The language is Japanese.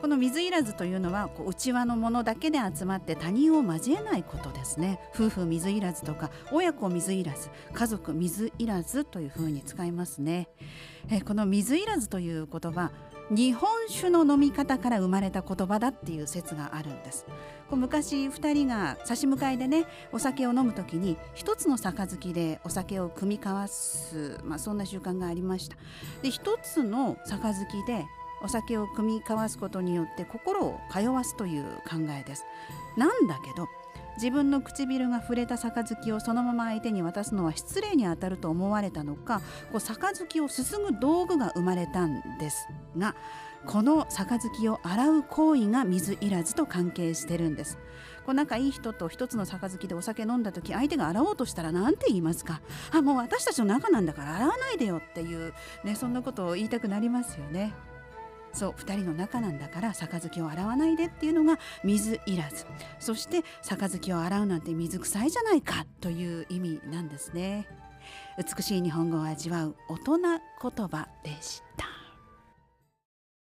この水いらずというのはこう内輪のものだけで集まって他人を交えないことですね。夫婦水いらずとか親子水いらず家族水いらずというふうに使いますね。えこの水いらずという言葉日本酒の飲み方から生まれた言葉だっていう説があるんです。こう昔2人が差し向かいでねお酒を飲む時に一つの杯でお酒を酌み交わす、まあ、そんな習慣がありました。で一つの杯でお酒を酌み交わすことによって心を通わすという考えです。なんだけど自分の唇が触れた杯をそのまま相手に渡すのは失礼にあたると思われたのかこう杯をすすぐ道具が生まれたんです。がこの杯を洗う行為が水いらずと関係してるんです。こう仲いい人と一つの杯でお酒飲んだ時相手が洗おうとしたら何て言いますか。あもう私たちの仲なんだから洗わないでよっていう、ね、そんなことを言いたくなりますよね。そう2人の仲なんだから杯を洗わないでっていうのが水いらず。そして杯を洗うなんて水臭いじゃないかという意味なんですね。美しい日本語を味わう大人言葉でした。